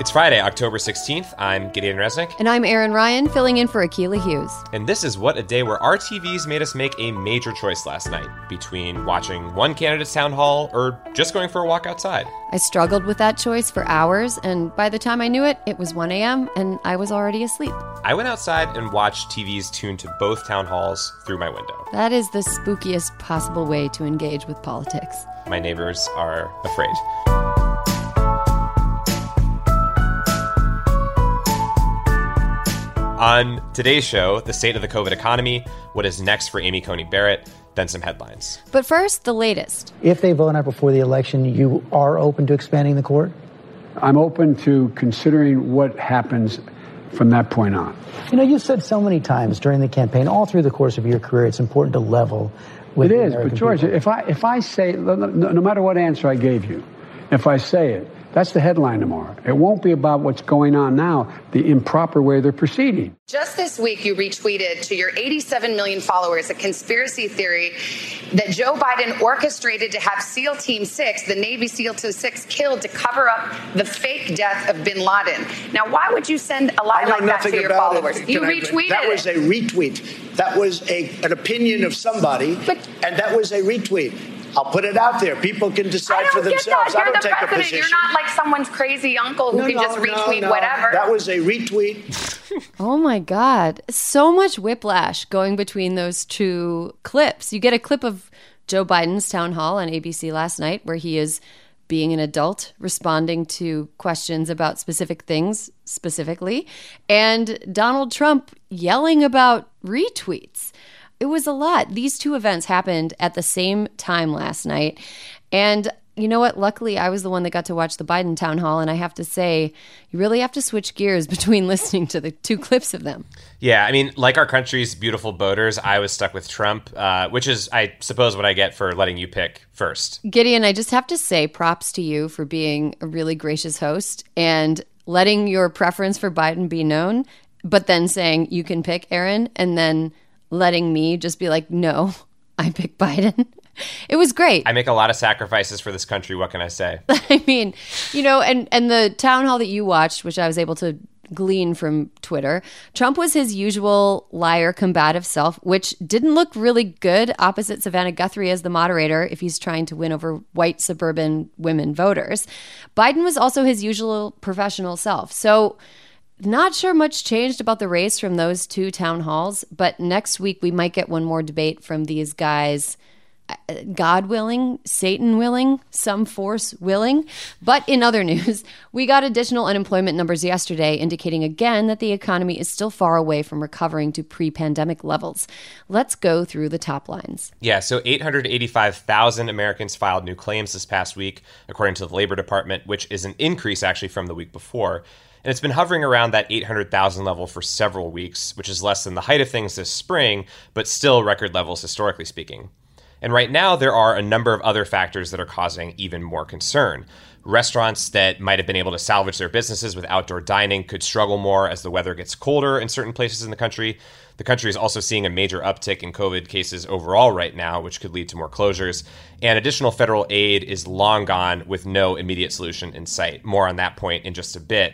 It's Friday, October 16th. I'm Gideon Resnick. And I'm Erin Ryan, filling in for Akila Hughes. And this is What a Day where our TVs made us make a major choice last night between watching one candidate's town hall or just going for a walk outside. I struggled with that choice for hours, and by the time I knew it, it was 1 a.m., and I was already asleep. I went outside and watched TVs tuned to both town halls through my window. That is the spookiest possible way to engage with politics. My neighbors are afraid. On today's show, the state of the COVID economy, what is next for Amy Coney Barrett, then some headlines. But first, the latest. If they vote out before the election, you are open to expanding the court? I'm open to considering what happens from that point on. You know, you said so many times during the campaign, all through the course of your career, it's important to level with It the American but George, people. if I if I say no, no no matter what answer I gave you, if I say it, that's the headline tomorrow. It won't be about what's going on now, the improper way they're proceeding. Just this week, you retweeted to your 87 million followers a conspiracy theory that Joe Biden orchestrated to have SEAL Team 6, the Navy SEAL Team 6, killed to cover up the fake death of bin Laden. Now, why would you send a lie I know like that nothing to your about followers? it. You Can I- retweeted That was a retweet. That was a, an opinion of somebody, But- and that was a retweet. I'll put it out there. People can decide for themselves. I don't the take a position. You're not like someone's crazy uncle who No, can no, just retweet no. whatever. That was a retweet. Oh my God. So much whiplash going between those two clips. You get a clip of Joe Biden's town hall on ABC last night where he is being an adult, responding to questions about specific things specifically, and Donald Trump yelling about retweets. It was a lot. These two events happened at the same time last night. And you know what? Luckily, I was the one that got to watch the Biden town hall. And I have to say, you really have to switch gears between listening to the two clips of them. Yeah, I mean, like our country's beautiful boaters, I was stuck with Trump, uh, which is, I suppose, what I get for letting you pick first. Gideon, I just have to say props to you for being a really gracious host and letting your preference for Biden be known, but then saying you can pick Erin and then letting me just be like, no, I pick Biden. It was great. I make a lot of sacrifices for this country. What can I say? I mean, you know, and and the town hall that you watched, which I was able to glean from Twitter, Trump was his usual liar, combative self, which didn't look really good opposite Savannah Guthrie as the moderator if he's trying to win over white suburban women voters. Biden was also his usual professional self. So. Not sure much changed about the race from those two town halls, but next week we might get one more debate from these guys uh, God willing, Satan willing, some force willing. But in other news, we got additional unemployment numbers yesterday indicating again that the economy is still far away from recovering to pre pandemic levels. Let's go through the top lines. Yeah, so 885,000 Americans filed new claims this past week, according to the Labor Department, which is an increase actually from the week before. And it's been hovering around that 800,000 level for several weeks, which is less than the height of things this spring, but still record levels historically speaking. And right now, there are a number of other factors that are causing even more concern. Restaurants that might have been able to salvage their businesses with outdoor dining could struggle more as the weather gets colder in certain places in the country. The country is also seeing a major uptick in COVID cases overall right now, which could lead to more closures. And additional federal aid is long gone with no immediate solution in sight. More on that point in just a bit.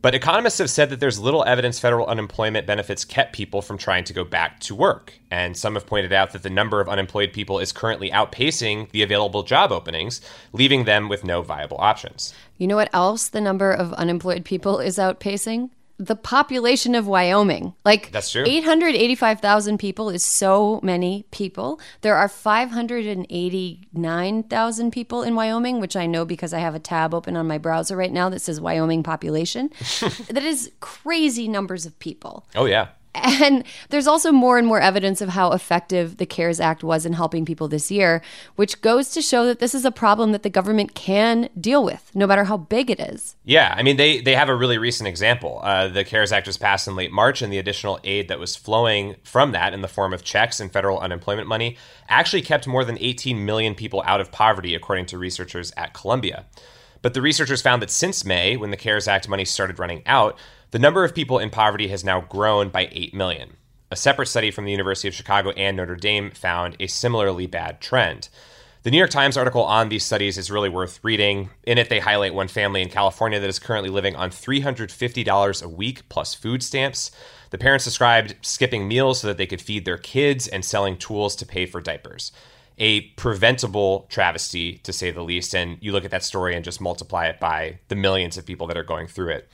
But economists have said that there's little evidence federal unemployment benefits kept people from trying to go back to work. And some have pointed out that the number of unemployed people is currently outpacing the available job openings, leaving them with no viable options. You know what else the number of unemployed people is outpacing? The population of Wyoming. Like That's true. 885,000 people is so many people. There are 589,000 people in Wyoming, which I know because I have a tab open on my browser right now that says Wyoming population. that is crazy numbers of people. Oh, yeah. And there's also more and more evidence of how effective the CARES Act was in helping people this year, which goes to show that this is a problem that the government can deal with, no matter how big it is. Yeah, I mean, they, they have a really recent example. Uh, the CARES Act was passed in late March, and the additional aid that was flowing from that in the form of checks and federal unemployment money actually kept more than 18 million people out of poverty, according to researchers at Columbia. But the researchers found that since May, when the CARES Act money started running out, the number of people in poverty has now grown by 8 million. A separate study from the University of Chicago and Notre Dame found a similarly bad trend. The New York Times article on these studies is really worth reading. In it, they highlight one family in California that is currently living on $350 a week plus food stamps. The parents described skipping meals so that they could feed their kids and selling tools to pay for diapers. A preventable travesty, to say the least. And you look at that story and just multiply it by the millions of people that are going through it.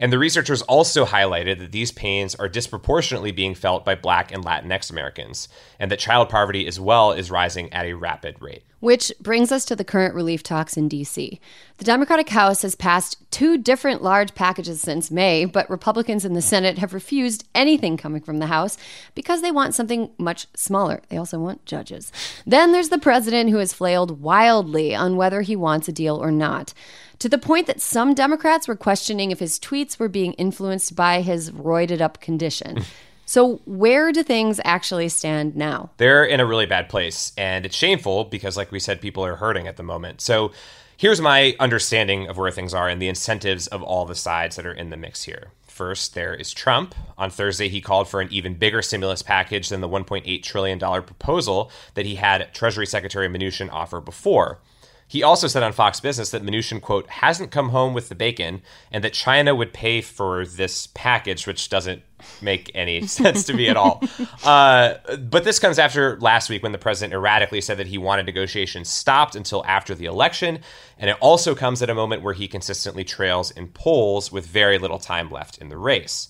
And the researchers also highlighted that these pains are disproportionately being felt by Black and Latinx Americans, and that child poverty as well is rising at a rapid rate. Which brings us to the current relief talks in D.C. The Democratic House has passed two different large packages since May, but Republicans in the Senate have refused anything coming from the House because they want something much smaller. They also want judges. Then there's the president who has flailed wildly on whether he wants a deal or not to the point that some Democrats were questioning if his tweets were being influenced by his roided up condition. So, where do things actually stand now? They're in a really bad place, and it's shameful because, like we said, people are hurting at the moment. So, here's my understanding of where things are and the incentives of all the sides that are in the mix here. First, there is Trump. On Thursday, he called for an even bigger stimulus package than the $1.8 trillion proposal that he had Treasury Secretary Mnuchin offer before. He also said on Fox Business that Mnuchin, quote, hasn't come home with the bacon and that China would pay for this package, which doesn't make any sense to me at all. Uh, but this comes after last week when the president erratically said that he wanted negotiations stopped until after the election. And it also comes at a moment where he consistently trails in polls with very little time left in the race.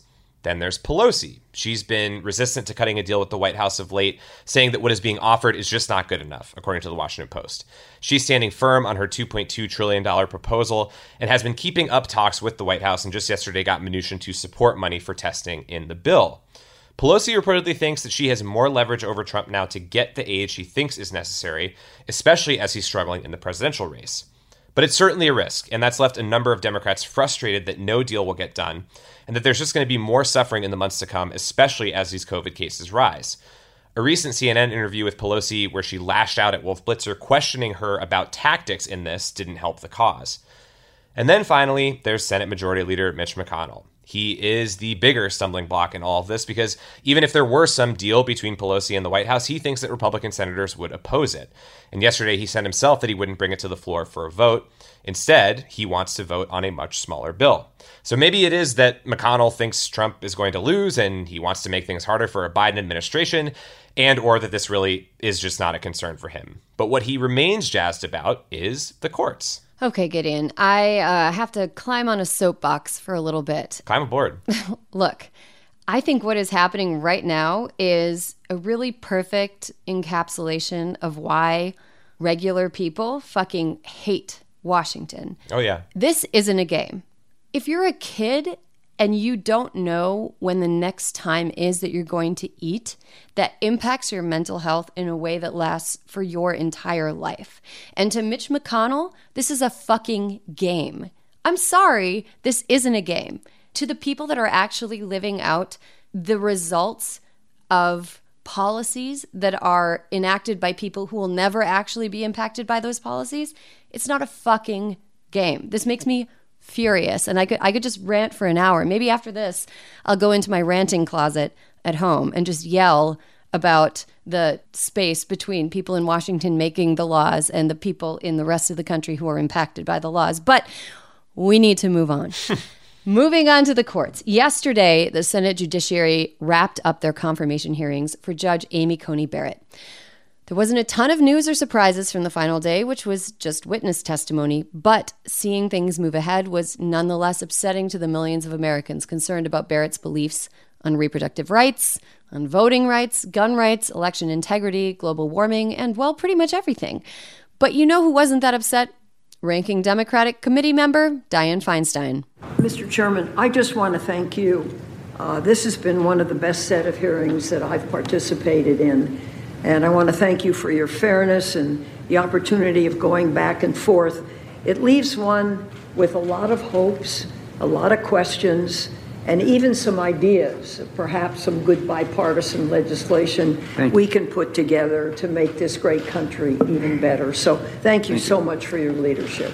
Then there's Pelosi. She's been resistant to cutting a deal with the White House of late, saying that what is being offered is just not good enough, according to the Washington Post. She's standing firm on her $2.2 trillion proposal and has been keeping up talks with the White House and just yesterday got Mnuchin to support money for testing in the bill. Pelosi reportedly thinks that she has more leverage over Trump now to get the aid she thinks is necessary, especially as he's struggling in the presidential race. But it's certainly a risk, and that's left a number of Democrats frustrated that no deal will get done, and that there's just going to be more suffering in the months to come, especially as these COVID cases rise. A recent CNN interview with Pelosi, where she lashed out at Wolf Blitzer, questioning her about tactics in this, didn't help the cause. And then finally, there's Senate Majority Leader Mitch McConnell he is the bigger stumbling block in all of this because even if there were some deal between Pelosi and the White House, he thinks that Republican senators would oppose it. And yesterday he said himself that he wouldn't bring it to the floor for a vote. Instead, he wants to vote on a much smaller bill. So maybe it is that McConnell thinks Trump is going to lose and he wants to make things harder for a Biden administration and or that this really is just not a concern for him. But what he remains jazzed about is the courts. Okay, Gideon, I uh, have to climb on a soapbox for a little bit. Climb aboard. Look, I think what is happening right now is a really perfect encapsulation of why regular people fucking hate Washington. Oh, yeah. This isn't a game. If you're a kid and you don't know when the next time is that you're going to eat, that impacts your mental health in a way that lasts for your entire life. And to Mitch McConnell, this is a fucking game. I'm sorry, this isn't a game. To the people that are actually living out the results of policies that are enacted by people who will never actually be impacted by those policies, it's not a fucking game. This makes me furious and I could I could just rant for an hour. Maybe after this, I'll go into my ranting closet at home and just yell about the space between people in Washington making the laws and the people in the rest of the country who are impacted by the laws. But we need to move on. Moving on to the courts. Yesterday, the Senate Judiciary wrapped up their confirmation hearings for Judge Amy Coney Barrett. There wasn't a ton of news or surprises from the final day, which was just witness testimony, but seeing things move ahead was nonetheless upsetting to the millions of Americans concerned about Barrett's beliefs on reproductive rights, on voting rights, gun rights, election integrity, global warming, and, well, pretty much everything. But you know who wasn't that upset? Ranking Democratic Committee member Dianne Feinstein. Mr. Chairman, I just want to thank you Uh, this has been one of the best set of hearings that I've participated in. And I want to thank you for your fairness and the opportunity of going back and forth. It leaves one with a lot of hopes, a lot of questions, and even some ideas, perhaps some good bipartisan legislation we can put together to make this great country even better. So thank you thank so you. much for your leadership.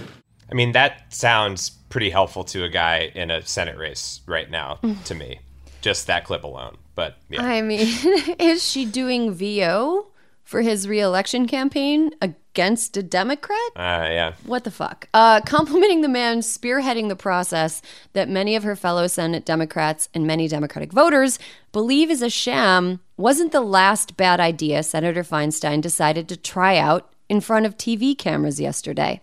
I mean, that sounds pretty helpful to a guy in a Senate race right now, mm. to me. Just that clip alone. But yeah. I mean, is she doing VO for his reelection campaign against a Democrat? Uh, yeah. What the fuck? Uh, complimenting the man spearheading the process that many of her fellow Senate Democrats and many Democratic voters believe is a sham wasn't the last bad idea Senator Feinstein decided to try out in front of TV cameras yesterday.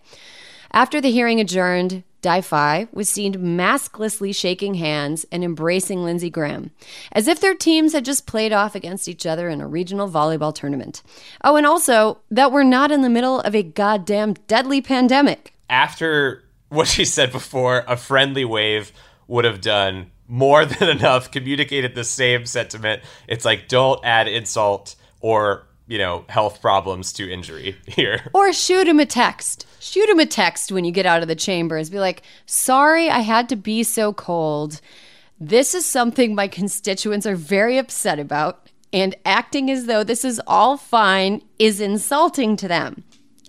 After the hearing adjourned, Di-Fi was seen masklessly shaking hands and embracing Lindsey Graham, as if their teams had just played off against each other in a regional volleyball tournament. Oh, and also that we're not in the middle of a goddamn deadly pandemic. After what she said before, a friendly wave would have done more than enough, communicated the same sentiment. It's like, don't add insult or you know, health problems to injury here. Or shoot him a text. Shoot him a text when you get out of the chambers. Be like, sorry, I had to be so cold. This is something my constituents are very upset about, and acting as though this is all fine is insulting to them.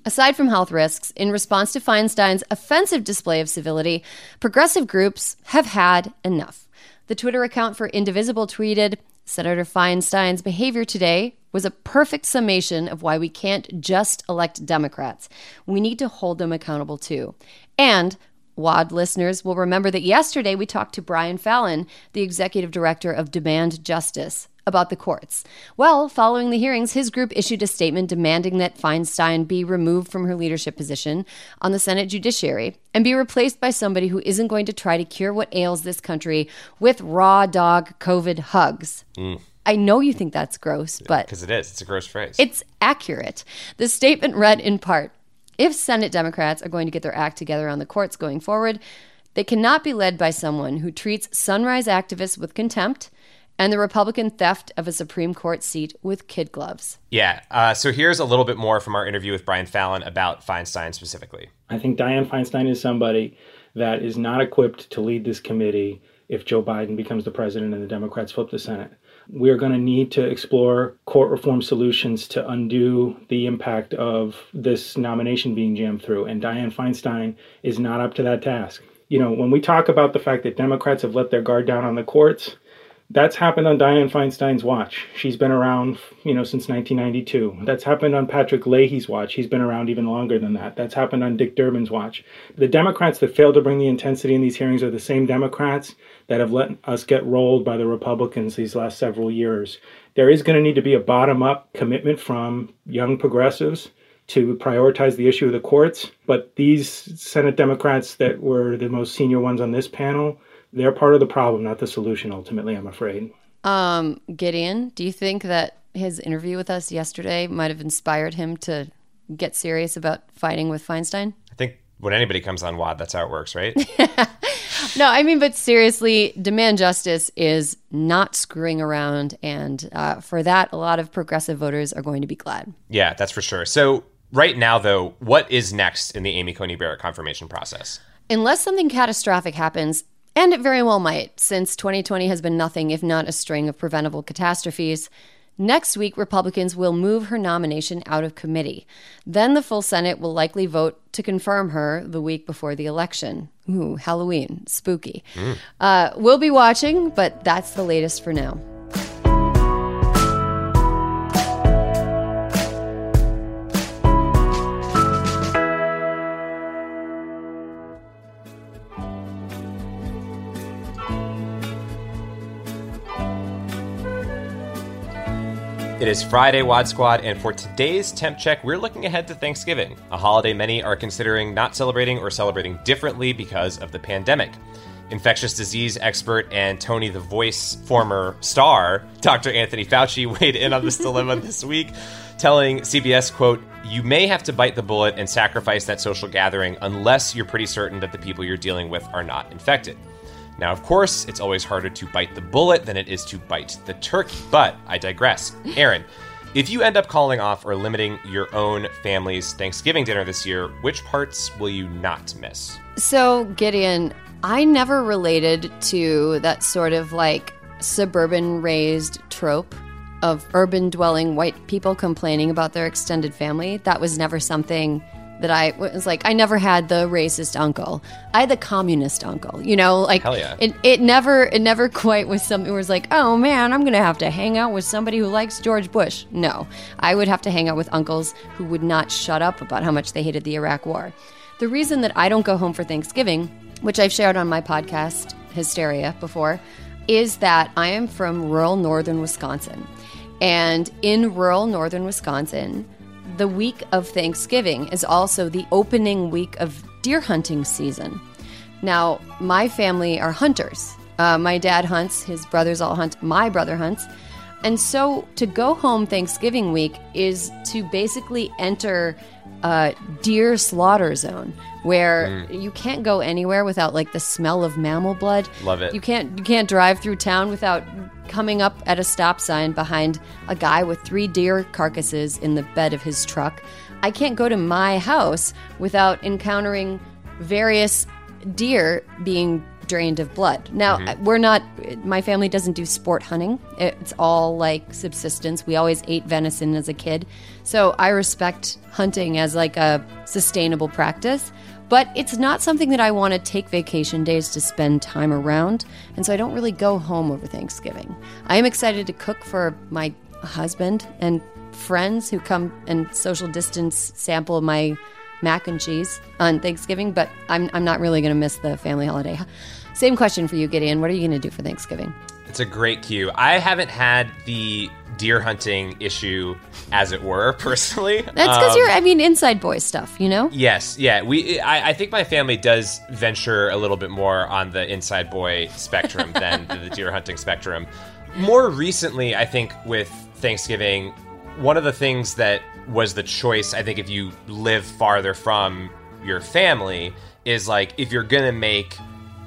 Aside from health risks, in response to Feinstein's offensive display of civility, progressive groups have had enough. The Twitter account for Indivisible tweeted Senator Feinstein's behavior today was a perfect summation of why we can't just elect Democrats. We need to hold them accountable too. And WAD listeners will remember that yesterday we talked to Brian Fallon, the executive director of Demand Justice, about the courts. Well, following the hearings, his group issued a statement demanding that Feinstein be removed from her leadership position on the Senate judiciary and be replaced by somebody who isn't going to try to cure what ails this country with raw dog COVID hugs. Mm. I know you think that's gross, but. Because it is. It's a gross phrase. It's accurate. The statement read in part If Senate Democrats are going to get their act together on the courts going forward, they cannot be led by someone who treats sunrise activists with contempt and the Republican theft of a Supreme Court seat with kid gloves. Yeah. Uh, so here's a little bit more from our interview with Brian Fallon about Feinstein specifically. I think Dianne Feinstein is somebody that is not equipped to lead this committee if Joe Biden becomes the president and the Democrats flip the Senate. We are going to need to explore court reform solutions to undo the impact of this nomination being jammed through. And Dianne Feinstein is not up to that task. You know, when we talk about the fact that Democrats have let their guard down on the courts, that's happened on Dianne Feinstein's watch. She's been around, you know, since 1992. That's happened on Patrick Leahy's watch. He's been around even longer than that. That's happened on Dick Durbin's watch. The Democrats that fail to bring the intensity in these hearings are the same Democrats that have let us get rolled by the Republicans these last several years. There is going to need to be a bottom up commitment from young progressives to prioritize the issue of the courts. But these Senate Democrats that were the most senior ones on this panel, they're part of the problem, not the solution, ultimately, I'm afraid. Um, Gideon, do you think that his interview with us yesterday might have inspired him to get serious about fighting with Feinstein? I think when anybody comes on WAD, that's how it works, right? no, I mean, but seriously, demand justice is not screwing around. And uh, for that, a lot of progressive voters are going to be glad. Yeah, that's for sure. So, right now, though, what is next in the Amy Coney Barrett confirmation process? Unless something catastrophic happens, and it very well might, since 2020 has been nothing if not a string of preventable catastrophes. Next week, Republicans will move her nomination out of committee. Then the full Senate will likely vote to confirm her the week before the election. Ooh, Halloween, spooky. Mm. Uh, we'll be watching, but that's the latest for now. It is Friday, Wad Squad, and for today's temp check, we're looking ahead to Thanksgiving, a holiday many are considering not celebrating or celebrating differently because of the pandemic. Infectious disease expert and Tony the Voice former star, Dr. Anthony Fauci, weighed in on this dilemma this week, telling CBS, quote, you may have to bite the bullet and sacrifice that social gathering unless you're pretty certain that the people you're dealing with are not infected. Now, of course, it's always harder to bite the bullet than it is to bite the turkey, but I digress. Erin, if you end up calling off or limiting your own family's Thanksgiving dinner this year, which parts will you not miss? So, Gideon, I never related to that sort of like suburban raised trope of urban dwelling white people complaining about their extended family. That was never something that I was like, I never had the racist uncle. I had the communist uncle, you know, like Hell yeah. it, it never, it never quite was something where it was like, oh man, I'm going to have to hang out with somebody who likes George Bush. No, I would have to hang out with uncles who would not shut up about how much they hated the Iraq war. The reason that I don't go home for Thanksgiving, which I've shared on my podcast, Hysteria, before, is that I am from rural northern Wisconsin. And in rural northern Wisconsin, the week of Thanksgiving is also the opening week of deer hunting season. Now, my family are hunters. Uh, my dad hunts, his brothers all hunt, my brother hunts. And so to go home Thanksgiving week is to basically enter a deer slaughter zone where mm. you can't go anywhere without like the smell of mammal blood. Love it. You can't you can't drive through town without coming up at a stop sign behind a guy with three deer carcasses in the bed of his truck. I can't go to my house without encountering various deer being drained of blood. Now, mm-hmm. we're not, my family doesn't do sport hunting. It's all like subsistence. We always ate venison as a kid. So I respect hunting as like a sustainable practice. But it's not something that I want to take vacation days to spend time around. And so I don't really go home over Thanksgiving. I am excited to cook for my husband and friends who come and social distance sample my mac and cheese on Thanksgiving, but I'm, I'm not really going to miss the family holiday. Same question for you, Gideon. What are you going to do for Thanksgiving? It's a great cue. I haven't had the deer hunting issue, as it were, personally. That's because Um, you're, I mean, inside boy stuff, you know? Yes, yeah. We, I, I think my family does venture a little bit more on the inside boy spectrum than the deer hunting spectrum. More recently, I think with Thanksgiving, one of the things that was the choice, I think, if you live farther from your family, is like if you're gonna make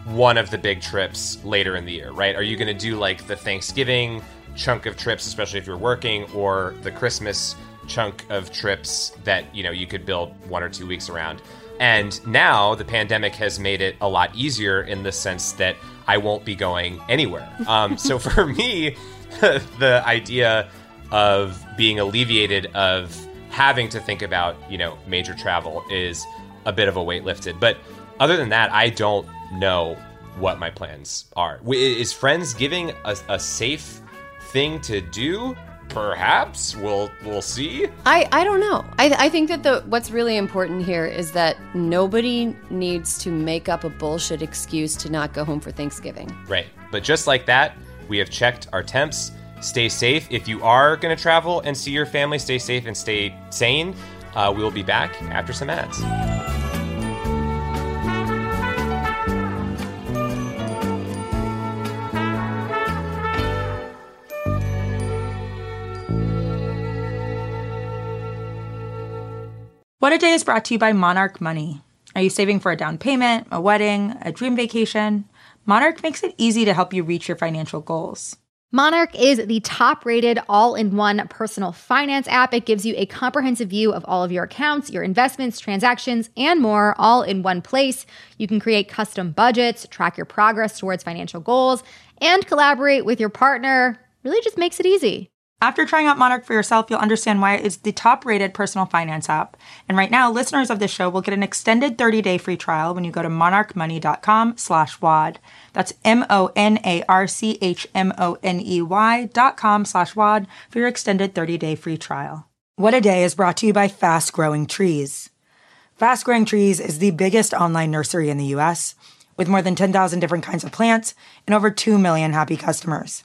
one of the big trips later in the year, right? Are you gonna do like the Thanksgiving chunk of trips, especially if you're working, or the Christmas chunk of trips that you know you could build one or two weeks around? And now the pandemic has made it a lot easier in the sense that I won't be going anywhere. Um, so for me, the idea of being alleviated of having to think about you know major travel is a bit of a weight lifted. But other than that, I don't know what my plans are. Is Friendsgiving a, a safe thing to do? Perhaps we'll we'll see. I, I don't know. I, I think that the what's really important here is that nobody needs to make up a bullshit excuse to not go home for Thanksgiving. Right. But just like that, we have checked our temps. Stay safe. If you are going to travel and see your family, stay safe and stay sane. Uh, we will be back after some ads. What a Day is brought to you by Monarch Money. Are you saving for a down payment, a wedding, a dream vacation? Monarch makes it easy to help you reach your financial goals. Monarch is the top rated all in one personal finance app. It gives you a comprehensive view of all of your accounts, your investments, transactions, and more, all in one place. You can create custom budgets, track your progress towards financial goals, and collaborate with your partner. Really just makes it easy. After trying out Monarch for yourself, you'll understand why it is the top rated personal finance app. And right now, listeners of this show will get an extended 30 day free trial when you go to monarchmoney.com slash WAD. That's M O N A R C H M O N E Y dot com slash WAD for your extended 30 day free trial. What a Day is brought to you by Fast Growing Trees. Fast Growing Trees is the biggest online nursery in the US with more than 10,000 different kinds of plants and over 2 million happy customers.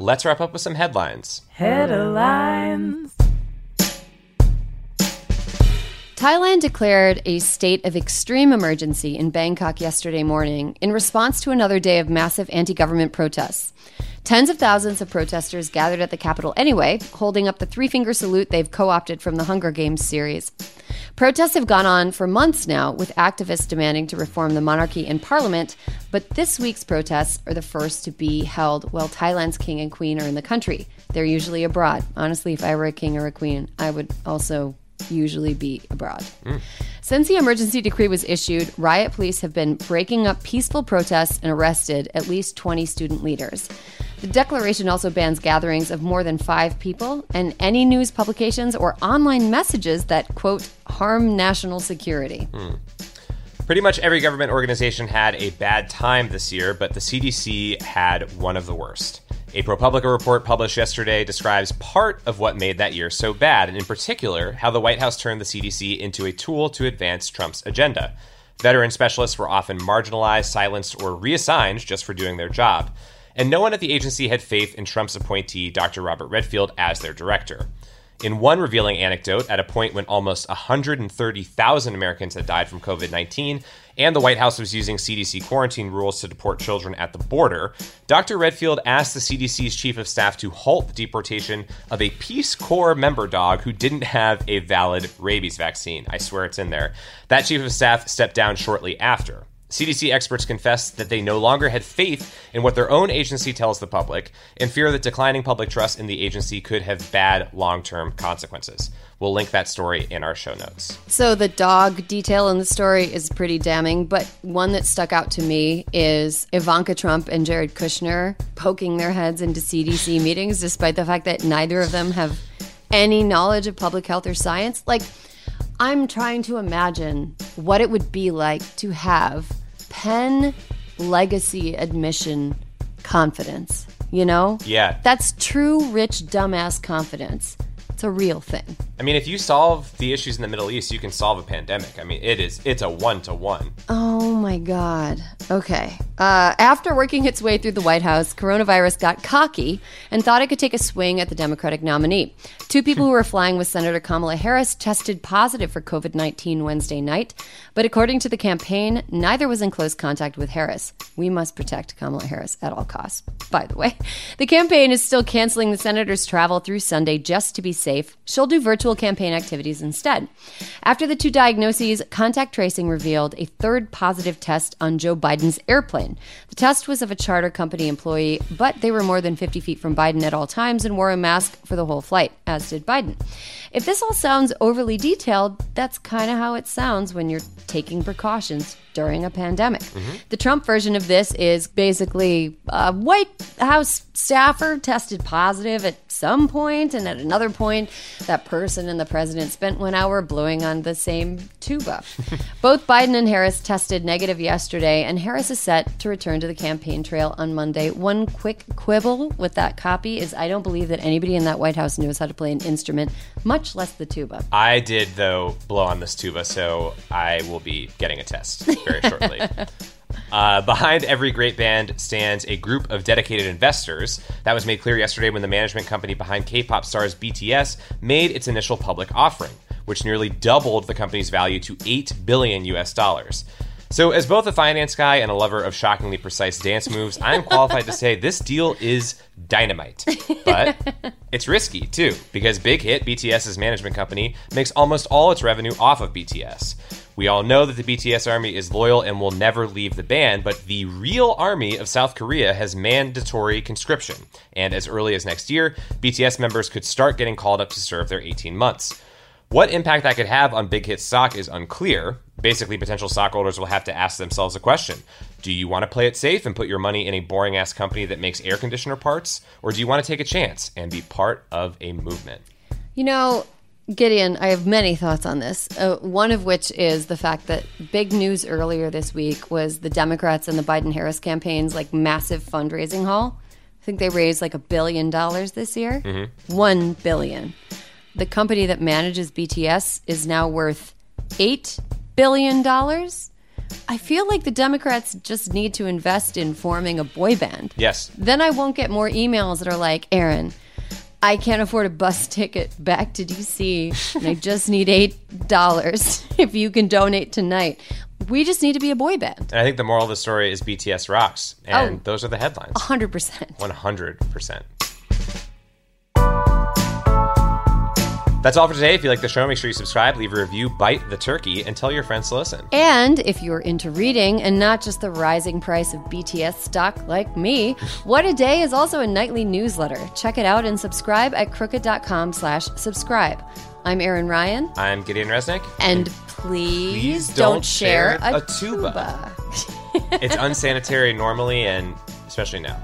Let's wrap up with some headlines. Headlines. Thailand declared a state of extreme emergency in Bangkok yesterday morning in response to another day of massive anti government protests. Tens of thousands of protesters gathered at the capital anyway, holding up the three finger salute they've co opted from the Hunger Games series. Protests have gone on for months now, with activists demanding to reform the monarchy in parliament, but this week's protests are the first to be held while Thailand's king and queen are in the country. They're usually abroad. Honestly, if I were a king or a queen, I would also usually be abroad. Mm. Since the emergency decree was issued, riot police have been breaking up peaceful protests and arrested at least 20 student leaders. The declaration also bans gatherings of more than five people and any news publications or online messages that, quote, harm national security. Mm. Pretty much every government organization had a bad time this year, but the CDC had one of the worst. A ProPublica report published yesterday describes part of what made that year so bad, and in particular, how the White House turned the CDC into a tool to advance Trump's agenda. Veteran specialists were often marginalized, silenced, or reassigned just for doing their job and no one at the agency had faith in Trump's appointee, Dr. Robert Redfield, as their director. In one revealing anecdote, at a point when almost 130,000 Americans had died from COVID 19 and the White House was using CDC quarantine rules to deport children at the border, Dr. Redfield asked the CDC's chief of staff to halt the deportation of a Peace Corps member dog who didn't have a valid rabies vaccine. I swear it's in there. That chief of staff stepped down shortly after. CDC experts confessed that they no longer had faith in what their own agency tells the public and fear that declining public trust in the agency could have bad long term consequences. We'll link that story in our show notes. So, the dog detail in the story is pretty damning, but one that stuck out to me is Ivanka Trump and Jared Kushner poking their heads into CDC meetings, despite the fact that neither of them have any knowledge of public health or science. Like, I'm trying to imagine what it would be like to have Penn legacy admission confidence. You know? Yeah. That's true rich dumbass confidence. It's a real thing. I mean, if you solve the issues in the Middle East, you can solve a pandemic. I mean, it is it's a one to one. Oh my god. Okay. Uh, after working its way through the White House, coronavirus got cocky and thought it could take a swing at the Democratic nominee. Two people who were flying with Senator Kamala Harris tested positive for COVID 19 Wednesday night, but according to the campaign, neither was in close contact with Harris. We must protect Kamala Harris at all costs, by the way. The campaign is still canceling the senator's travel through Sunday just to be safe safe, she'll do virtual campaign activities instead. After the two diagnoses, contact tracing revealed a third positive test on Joe Biden's airplane. The test was of a charter company employee, but they were more than 50 feet from Biden at all times and wore a mask for the whole flight, as did Biden. If this all sounds overly detailed, that's kind of how it sounds when you're taking precautions during a pandemic. Mm-hmm. The Trump version of this is basically a White House staffer tested positive at some point, and at another point, that person and the president spent one hour blowing on the same tuba. Both Biden and Harris tested negative yesterday, and Harris is set to return to the campaign trail on Monday. One quick quibble with that copy is I don't believe that anybody in that White House knows how to play an instrument, much less the tuba. I did, though, blow on this tuba, so I will be getting a test very shortly. Uh, behind every great band stands a group of dedicated investors. That was made clear yesterday when the management company behind K pop stars BTS made its initial public offering, which nearly doubled the company's value to 8 billion US dollars. So, as both a finance guy and a lover of shockingly precise dance moves, I am qualified to say this deal is dynamite. But it's risky too, because Big Hit, BTS's management company, makes almost all its revenue off of BTS. We all know that the BTS army is loyal and will never leave the band, but the real army of South Korea has mandatory conscription. And as early as next year, BTS members could start getting called up to serve their 18 months. What impact that could have on Big Hit stock is unclear. Basically, potential stockholders will have to ask themselves a question Do you want to play it safe and put your money in a boring ass company that makes air conditioner parts? Or do you want to take a chance and be part of a movement? You know, Gideon, I have many thoughts on this. Uh, one of which is the fact that big news earlier this week was the Democrats and the Biden Harris campaign's like massive fundraising haul. I think they raised like a billion dollars this year. One billion. The company that manages BTS is now worth eight billion dollars. I feel like the Democrats just need to invest in forming a boy band. Yes. Then I won't get more emails that are like, Erin, I can't afford a bus ticket back to DC and I just need $8 if you can donate tonight. We just need to be a boy band. And I think the moral of the story is BTS rocks. And Oh. those are the headlines. 100%. 100%. That's all for today. If you like the show, make sure you subscribe, leave a review, bite the turkey, and tell your friends to listen. And if you're into reading and not just the rising price of BTS stock like me, What a Day is also a nightly newsletter. Check it out and subscribe at crooked.com slash subscribe. I'm Erin Ryan, I'm Gideon Resnick. and please, Please don't, don't share, share a, a tuba. tuba. It's unsanitary normally, and especially now.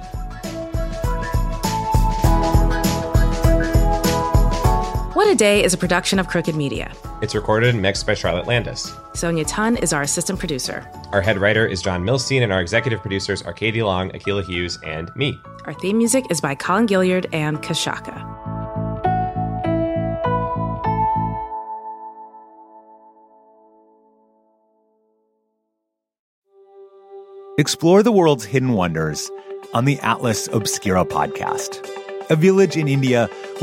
What a Day is a production of Crooked Media. It's recorded and mixed by Charlotte Landes. Sonia Tun is our assistant producer. Our head writer is John Milstein, and our executive producers are Katie Long, Akila Hughes, and me. Our theme music is by Colin Gilliard and Kashaka. Explore the world's hidden wonders on the Atlas Obscura podcast. A village in India